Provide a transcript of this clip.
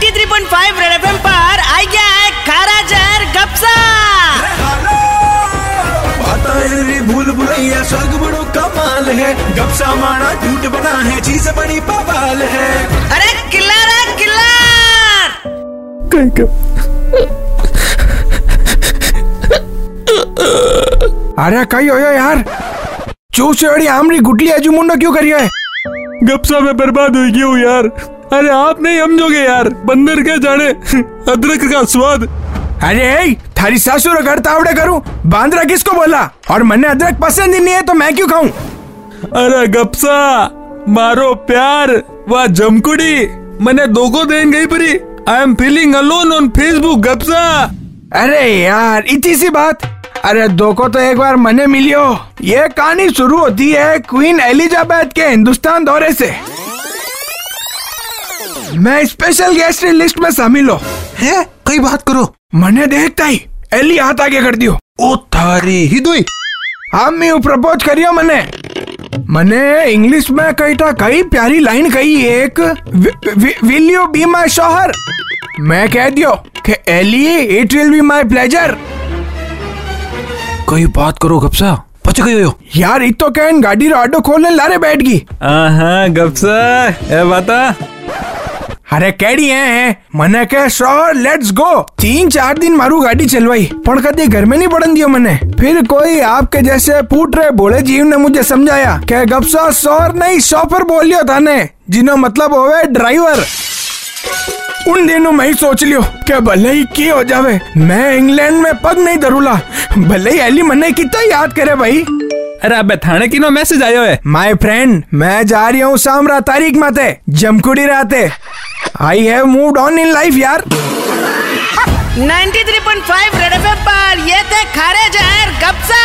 93.5 red FM पर आ गया है खारा जहर गपसा। भूल भुलैया स्वर्ग बड़ो कमाल है। गपसा मारा झूठ बना है चीज़ बड़ी बवाल है। अरे है किल्लर! अरे कही यार चूस से बड़ी आमरी गुटली अजू मुंडो क्यों करियो गपसा में बर्बाद हो गया हूँ यार। अरे आप नहीं समझोगे यार। बंदर क्या जाने? अदरक का स्वाद। अरे थारी सासू रो घर तावड़े करूँ? बांद्रा किसको बोला? और मैंने अदरक पसंद ही नहीं है तो मैं क्यों खाऊं? अरे गपसा मारो प्यार वाह जमकुड़ी। मैंने दोगो देन गई परी। I am feeling alone on Facebook गपसा। अरे यार इतनी सी बात। अरे दो को तो एक बार मने मिलियो। ये कहानी शुरू होती है क्वीन एलिजाबेथ के हिंदुस्तान दौरे से। मैं स्पेशल गेस्ट लिस्ट में शामिल हो। है? कई बात करो। मने देखता ही एली हाथ आगे कर दियो। ओ थारी। ही दोई हम मी प्रपोज करियो मने मने इंग्लिश में कही था कई प्यारी लाइन कही एक विल यू बी माय शोहर। मैं कह दियो कि Eli it will be my pleasure कई बात करो गपसा। पच गई हो यार इत तो कहन गाड़ी रो आडो खोलने लारे बैठ गई। हाँ गपसा ए बता। अरे केड़ी है, मने के श्योर लेट्स गो तीन चार दिन मारू गाड़ी चलवाई पण कदी घर में नहीं पड़न दियो मने। फिर कोई आपके जैसे फूट रहे भोले जीव ने मुझे समझाया कि गपसा शोर नहीं शॉपर बोलियो थाने जिनो मतलब होवे ड्राइवर। उन दिनों मैं ही सोच लियो कि भले ही की हो जावे मैं इंग्लैंड में पग नहीं धरूला भले ही एली मने कितना याद करे भाई। अरे अबे थाने की नो मैसेज आयो है। माय फ्रेंड मैं जा रही हूँ सामरा तारीख माते जमकुड़ी राते। I have moved on in life यार। 93.5 रेड एफएम पर ये थे खारे जहर गपसा